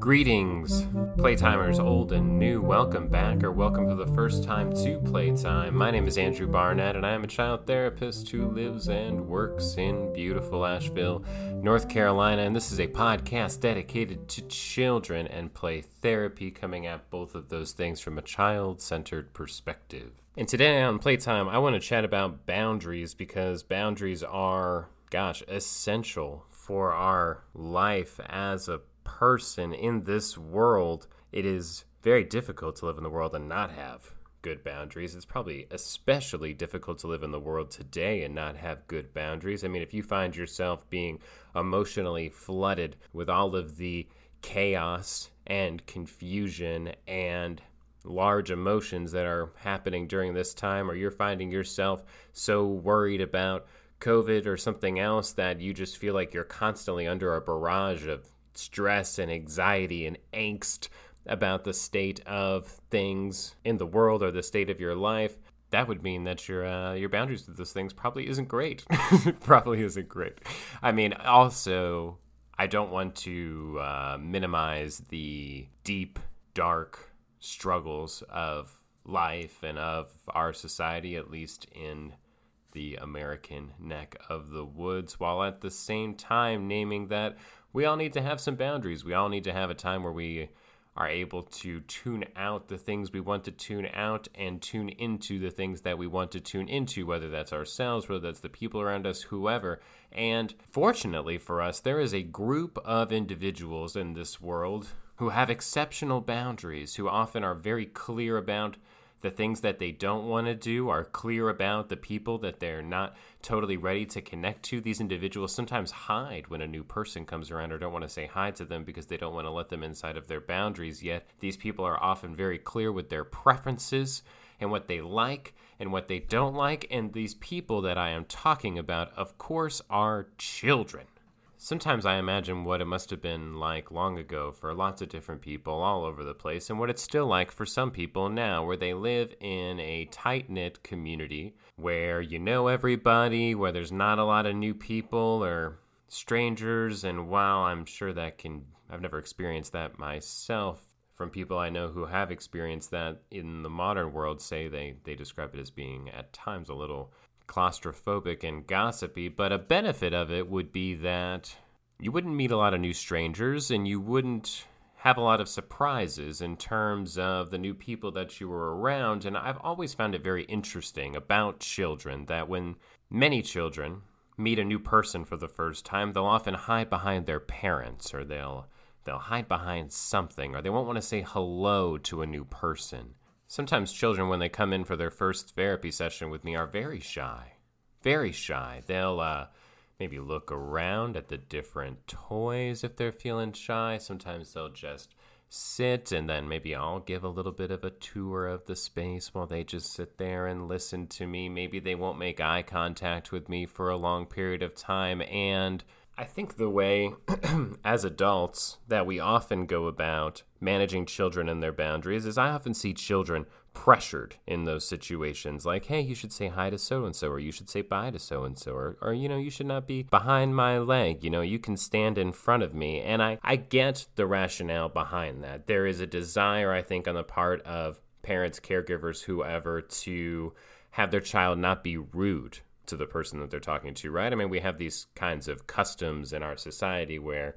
Greetings, Playtimers old and new. Welcome back, or welcome for the first time to Playtime. My name is Andrew Barnett, and I am a child therapist who lives and works in beautiful Asheville, North Carolina. And this is a podcast dedicated to children and play therapy, coming at both of those things from a child centered perspective. And today on Playtime, I want to chat about boundaries because boundaries are, gosh, essential for our life as a person in this world, it is very difficult to live in the world and not have good boundaries. It's probably especially difficult to live in the world today and not have good boundaries. I mean, if you find yourself being emotionally flooded with all of the chaos and confusion and large emotions that are happening during this time, or you're finding yourself so worried about COVID or something else that you just feel like you're constantly under a barrage of stress and anxiety and angst about the state of things in the world or the state of your life, that would mean that your uh, your boundaries with those things probably isn't great. probably isn't great. I mean, also, I don't want to uh, minimize the deep, dark struggles of life and of our society, at least in the American neck of the woods, while at the same time naming that we all need to have some boundaries. We all need to have a time where we are able to tune out the things we want to tune out and tune into the things that we want to tune into, whether that's ourselves, whether that's the people around us, whoever. And fortunately for us, there is a group of individuals in this world who have exceptional boundaries, who often are very clear about the things that they don't want to do, are clear about the people that they're not totally ready to connect to. These individuals sometimes hide when a new person comes around or don't want to say hi to them because they don't want to let them inside of their boundaries yet. These people are often very clear with their preferences and what they like and what they don't like. And these people that I am talking about, of course, are children. Sometimes I imagine what it must have been like long ago for lots of different people all over the place, and what it's still like for some people now, where they live in a tight knit community where you know everybody, where there's not a lot of new people or strangers. And while I'm sure that can, I've never experienced that myself, from people I know who have experienced that in the modern world, say they, they describe it as being at times a little claustrophobic and gossipy, but a benefit of it would be that you wouldn't meet a lot of new strangers and you wouldn't have a lot of surprises in terms of the new people that you were around. And I've always found it very interesting about children that when many children meet a new person for the first time, they'll often hide behind their parents or they'll they'll hide behind something or they won't want to say hello to a new person. Sometimes children, when they come in for their first therapy session with me, are very shy. Very shy. They'll uh, maybe look around at the different toys if they're feeling shy. Sometimes they'll just sit and then maybe I'll give a little bit of a tour of the space while they just sit there and listen to me. Maybe they won't make eye contact with me for a long period of time. And I think the way, as adults, that we often go about managing children and their boundaries is I often see children pressured in those situations like hey you should say hi to so and so or you should say bye to so and so or or you know you should not be behind my leg you know you can stand in front of me. And I I get the rationale behind that. There is a desire I think on the part of parents caregivers whoever to have their child not be rude to the person that they're talking to, right? I mean, we have these kinds of customs in our society where,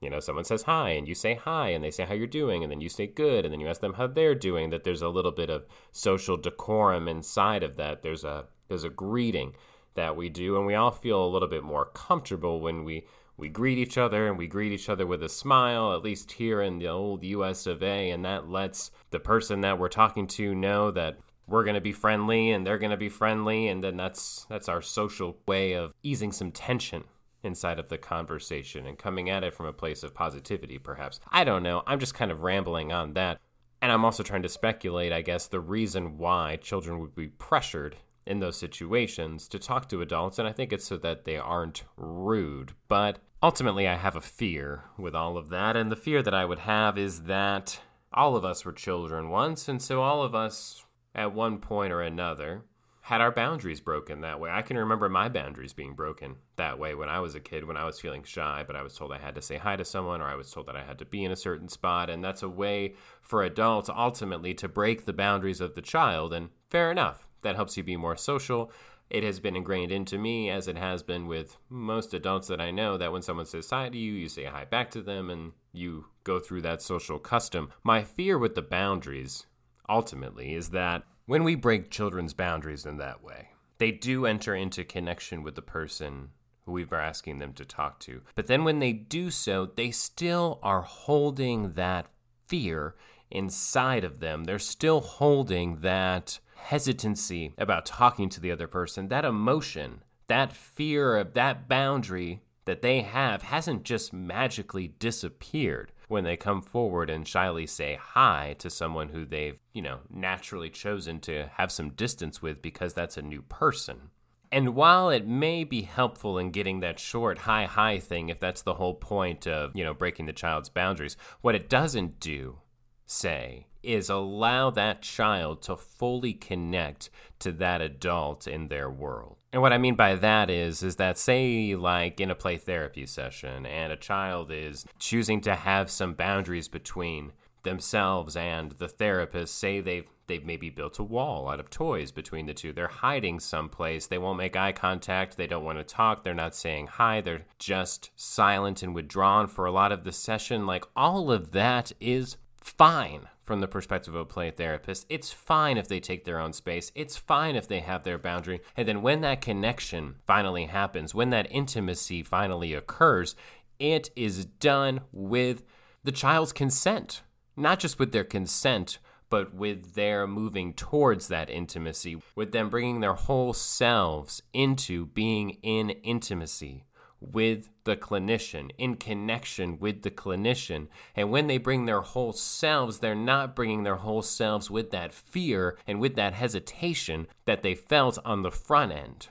you know, someone says hi and you say hi and they say how you're doing and then you say good and then you ask them how they're doing, that there's a little bit of social decorum inside of that. There's a there's a greeting that we do and we all feel a little bit more comfortable when we we greet each other and we greet each other with a smile, at least here in the old US of A, and that lets the person that we're talking to know that we're going to be friendly and they're going to be friendly and then that's that's our social way of easing some tension inside of the conversation and coming at it from a place of positivity perhaps. I don't know. I'm just kind of rambling on that. And i'm also trying to speculate i guess the reason why children would be pressured in those situations to talk to adults and i think it's so that they aren't rude. But ultimately i have a fear with all of that and the fear that i would have is that all of us were children once and so all of us at one point or another had our boundaries broken that way. I can remember my boundaries being broken that way when I was a kid, when I was feeling shy, but I was told I had to say hi to someone or I was told that I had to be in a certain spot. And that's a way for adults ultimately to break the boundaries of the child. And fair enough, that helps you be more social. It has been ingrained into me, as it has been with most adults that I know, that when someone says hi to you, you say hi back to them and you go through that social custom. My fear with the boundaries, ultimately, is that when we break children's boundaries in that way, they do enter into connection with the person who we are asking them to talk to. But then when they do so, they still are holding that fear inside of them. They're still holding that hesitancy about talking to the other person, that emotion, that fear of that boundary that they have hasn't just magically disappeared when they come forward and shyly say hi to someone who they've, you know, naturally chosen to have some distance with because that's a new person. And while it may be helpful in getting that short hi hi thing, if that's the whole point of, you know, breaking the child's boundaries, what it doesn't do, say, is allow that child to fully connect to that adult in their world. And what I mean by that is is that say like in a play therapy session and a child is choosing to have some boundaries between themselves and the therapist say they've they've maybe built a wall out of toys between the two. They're hiding someplace. They won't make eye contact. They don't want to talk. They're not saying hi. They're just silent and withdrawn for a lot of the session. Like all of that is fine from the perspective of a play therapist. It's fine if they take their own space. It's fine if they have their boundary. And then when that connection finally happens, when that intimacy finally occurs, it is done with the child's consent. Not just with their consent, but with their moving towards that intimacy, with them bringing their whole selves into being in intimacy with the clinician, in connection with the clinician. And when they bring their whole selves, they're not bringing their whole selves with that fear and with that hesitation that they felt on the front end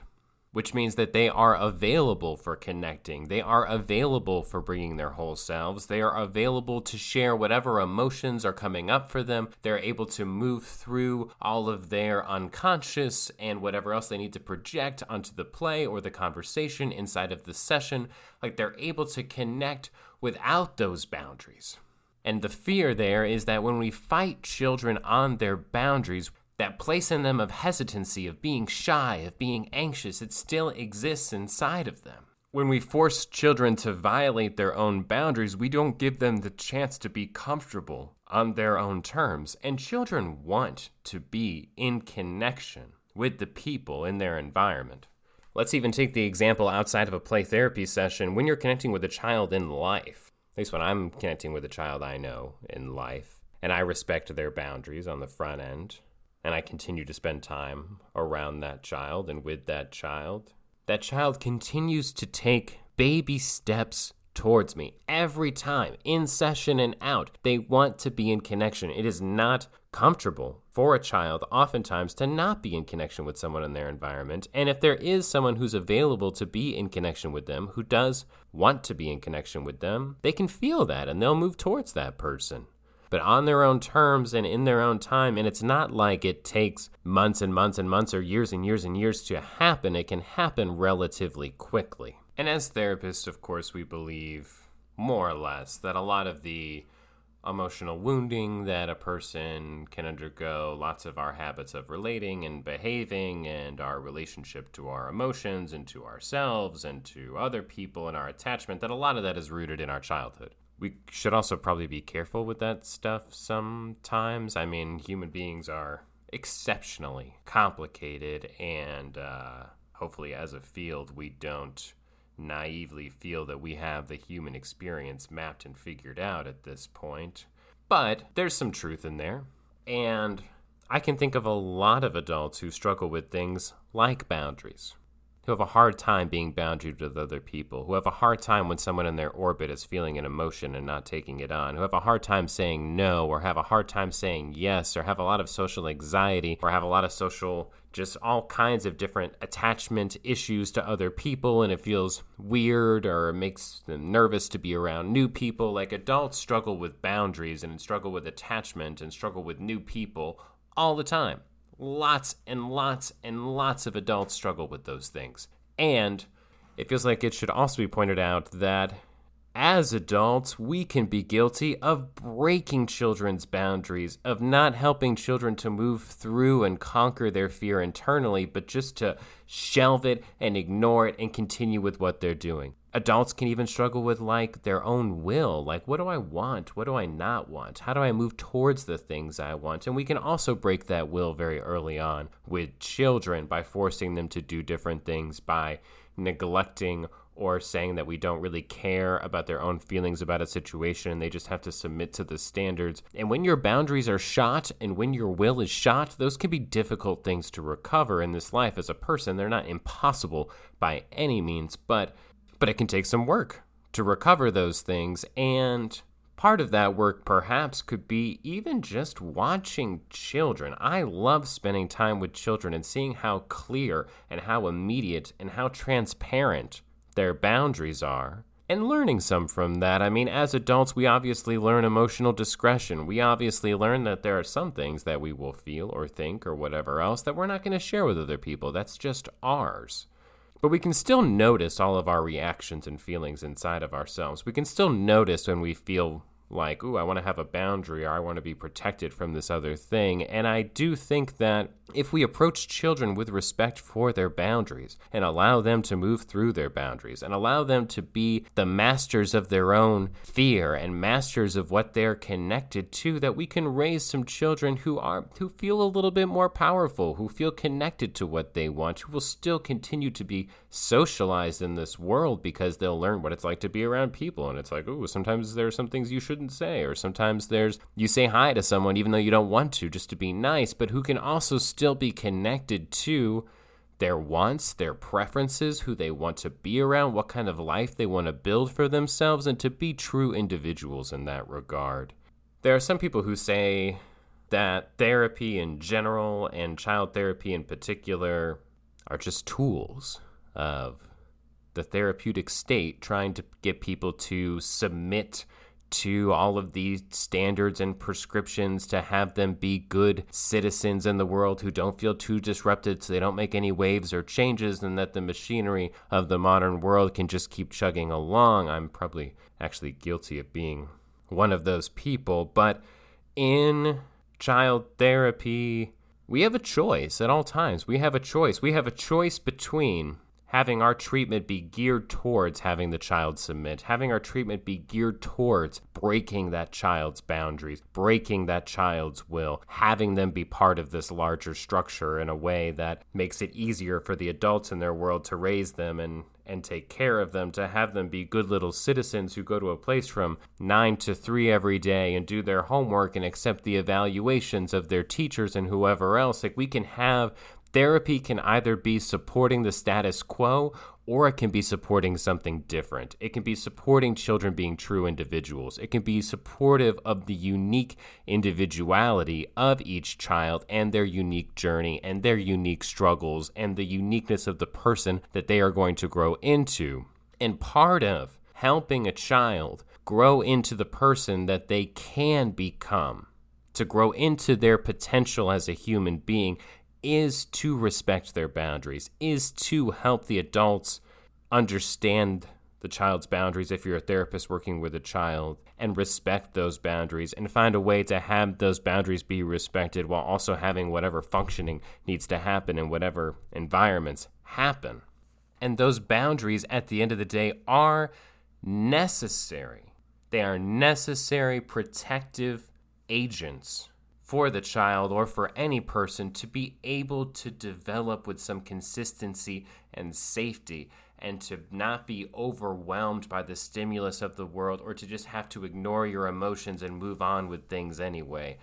which means that they are available for connecting. They are available for bringing their whole selves. They are available to share whatever emotions are coming up for them. They're able to move through all of their unconscious and whatever else they need to project onto the play or the conversation inside of the session. Like they're able to connect without those boundaries. And the fear there is that when we fight children on their boundaries, that place in them of hesitancy, of being shy, of being anxious, it still exists inside of them. When we force children to violate their own boundaries, we don't give them the chance to be comfortable on their own terms. And children want to be in connection with the people in their environment. Let's even take the example outside of a play therapy session when you're connecting with a child in life. At least when I'm connecting with a child I know in life, and I respect their boundaries on the front end and I continue to spend time around that child and with that child, that child continues to take baby steps towards me every time, in session and out. They want to be in connection. It is not comfortable for a child, oftentimes, to not be in connection with someone in their environment. And if there is someone who's available to be in connection with them, who does want to be in connection with them, they can feel that and they'll move towards that person but on their own terms and in their own time. And it's not like it takes months and months and months or years and years and years to happen. It can happen relatively quickly. And as therapists, of course, we believe more or less that a lot of the emotional wounding that a person can undergo, lots of our habits of relating and behaving, and our relationship to our emotions and to ourselves and to other people and our attachment, that a lot of that is rooted in our childhood we should also probably be careful with that stuff sometimes. I mean, human beings are exceptionally complicated, and uh, hopefully, as a field, we don't naively feel that we have the human experience mapped and figured out at this point. But there's some truth in there. And I can think of a lot of adults who struggle with things like boundaries who have a hard time being boundaried with other people, who have a hard time when someone in their orbit is feeling an emotion and not taking it on, who have a hard time saying no, or have a hard time saying yes, or have a lot of social anxiety, or have a lot of social, just all kinds of different attachment issues to other people, and it feels weird or makes them nervous to be around new people. Like adults struggle with boundaries and struggle with attachment and struggle with new people all the time lots and lots and lots of adults struggle with those things. And it feels like it should also be pointed out that as adults, we can be guilty of breaking children's boundaries, of not helping children to move through and conquer their fear internally, but just to shelve it and ignore it and continue with what they're doing. Adults can even struggle with like their own will, like what do I want? What do I not want? How do I move towards the things I want? And we can also break that will very early on with children by forcing them to do different things by neglecting or saying that we don't really care about their own feelings about a situation and they just have to submit to the standards. And when your boundaries are shot and when your will is shot, those can be difficult things to recover in this life as a person. They're not impossible by any means, but but it can take some work to recover those things and Part of that work, perhaps, could be even just watching children. I love spending time with children and seeing how clear and how immediate and how transparent their boundaries are and learning some from that. I mean, as adults, we obviously learn emotional discretion. We obviously learn that there are some things that we will feel or think or whatever else that we're not going to share with other people. That's just ours. But we can still notice all of our reactions and feelings inside of ourselves. We can still notice when we feel like, ooh, I want to have a boundary or I want to be protected from this other thing. And I do think that if we approach children with respect for their boundaries and allow them to move through their boundaries and allow them to be the masters of their own fear and masters of what they're connected to, that we can raise some children who are who feel a little bit more powerful, who feel connected to what they want, who will still continue to be socialized in this world because they'll learn what it's like to be around people. And it's like, oh, sometimes there are some things you shouldn't say, or sometimes there's you say hi to someone even though you don't want to, just to be nice, but who can also be connected to their wants, their preferences, who they want to be around, what kind of life they want to build for themselves, and to be true individuals in that regard. There are some people who say that therapy in general and child therapy in particular are just tools of the therapeutic state trying to get people to submit to all of these standards and prescriptions to have them be good citizens in the world who don't feel too disrupted so they don't make any waves or changes and that the machinery of the modern world can just keep chugging along. I'm probably actually guilty of being one of those people, but in child therapy, we have a choice at all times. We have a choice. We have a choice between having our treatment be geared towards having the child submit, having our treatment be geared towards breaking that child's boundaries, breaking that child's will, having them be part of this larger structure in a way that makes it easier for the adults in their world to raise them and and take care of them, to have them be good little citizens who go to a place from 9 to 3 every day and do their homework and accept the evaluations of their teachers and whoever else. Like, we can have Therapy can either be supporting the status quo or it can be supporting something different. It can be supporting children being true individuals. It can be supportive of the unique individuality of each child and their unique journey and their unique struggles and the uniqueness of the person that they are going to grow into. And part of helping a child grow into the person that they can become, to grow into their potential as a human being, is to respect their boundaries, is to help the adults understand the child's boundaries if you're a therapist working with a child and respect those boundaries and find a way to have those boundaries be respected while also having whatever functioning needs to happen in whatever environments happen. And those boundaries at the end of the day are necessary. They are necessary protective agents for the child or for any person to be able to develop with some consistency and safety and to not be overwhelmed by the stimulus of the world or to just have to ignore your emotions and move on with things anyway.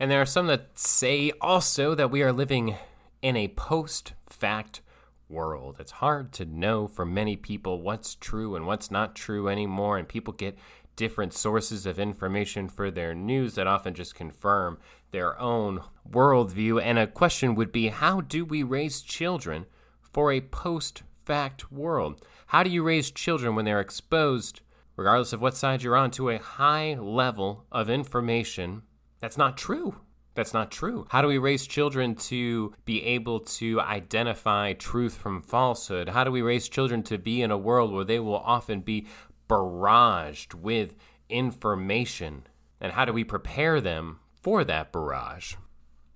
And there are some that say also that we are living in a post fact world. It's hard to know for many people what's true and what's not true anymore, and people get different sources of information for their news that often just confirm their own worldview. And a question would be how do we raise children for a post fact world? How do you raise children when they're exposed, regardless of what side you're on, to a high level of information that's not true? that's not true? How do we raise children to be able to identify truth from falsehood? How do we raise children to be in a world where they will often be barraged with information? And how do we prepare them for that barrage?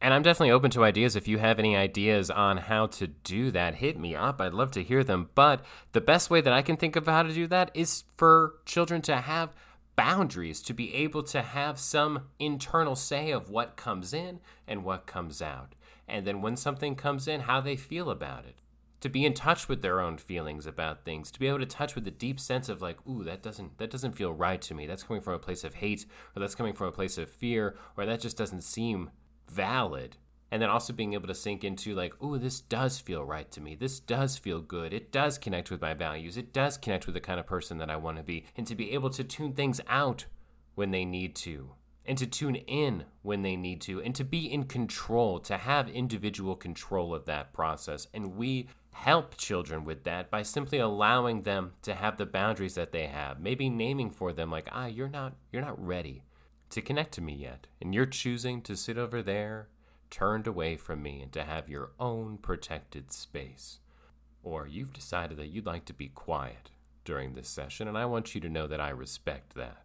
And I'm definitely open to ideas. If you have any ideas on how to do that, hit me up. I'd love to hear them. But the best way that I can think of how to do that is for children to have boundaries, to be able to have some internal say of what comes in and what comes out. And then when something comes in, how they feel about it. To be in touch with their own feelings about things, to be able to touch with the deep sense of like, ooh, that doesn't that doesn't feel right to me. That's coming from a place of hate, or that's coming from a place of fear, or that just doesn't seem valid. And then also being able to sink into like ooh, this does feel right to me. This does feel good. It does connect with my values. It does connect with the kind of person that i want to be. And to be able to tune things out when they need to and to tune in when they need to and to be in control to have individual control of that process. And we help children with that by simply allowing them to have the boundaries that they have maybe naming for them like ah you're not you're not ready to connect to me yet, and you're choosing to sit over there, turned away from me, and to have your own protected space. Or you've decided that you'd like to be quiet during this session, and I want you to know that I respect that.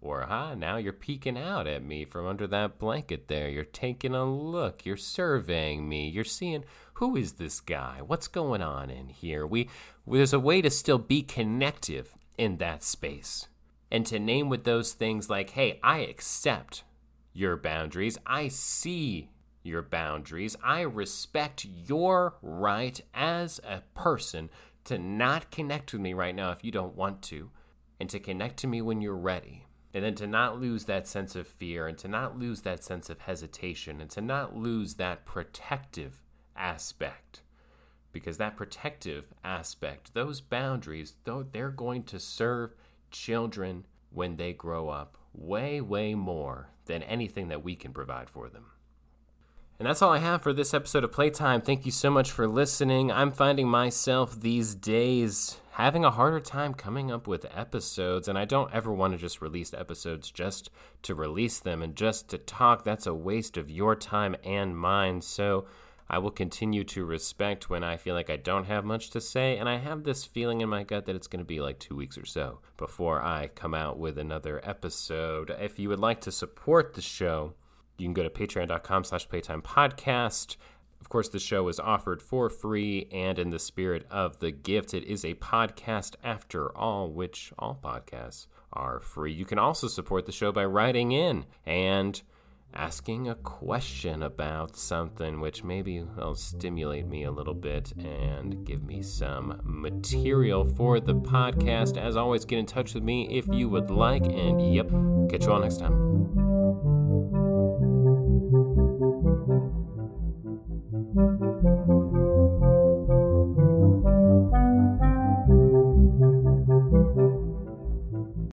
Or, ha, now you're peeking out at me from under that blanket there. You're taking a look. You're surveying me. You're seeing who is this guy? What's going on in here? We there's a way to still be connective in that space and to name with those things like, hey, I accept your boundaries, I see your boundaries, I respect your right as a person to not connect with me right now if you don't want to, and to connect to me when you're ready. And then to not lose that sense of fear and to not lose that sense of hesitation and to not lose that protective aspect. Because that protective aspect, those boundaries, though they're going to serve children when they grow up way, way more than anything that we can provide for them. And that's all I have for this episode of Playtime. Thank you so much for listening. I'm finding myself these days having a harder time coming up with episodes, and I don't ever want to just release episodes just to release them and just to talk. That's a waste of your time and mine. So, I will continue to respect when I feel like I don't have much to say, and I have this feeling in my gut that it's going to be like two weeks or so before I come out with another episode. If you would like to support the show, you can go to patreon.com slash playtime podcast. Of course, the show is offered for free and in the spirit of the gift. It is a podcast after all, which all podcasts are free. You can also support the show by writing in and asking a question about something which maybe will stimulate me a little bit and give me some material for the podcast. As always, get in touch with me if you would like. And yep, catch you all next time.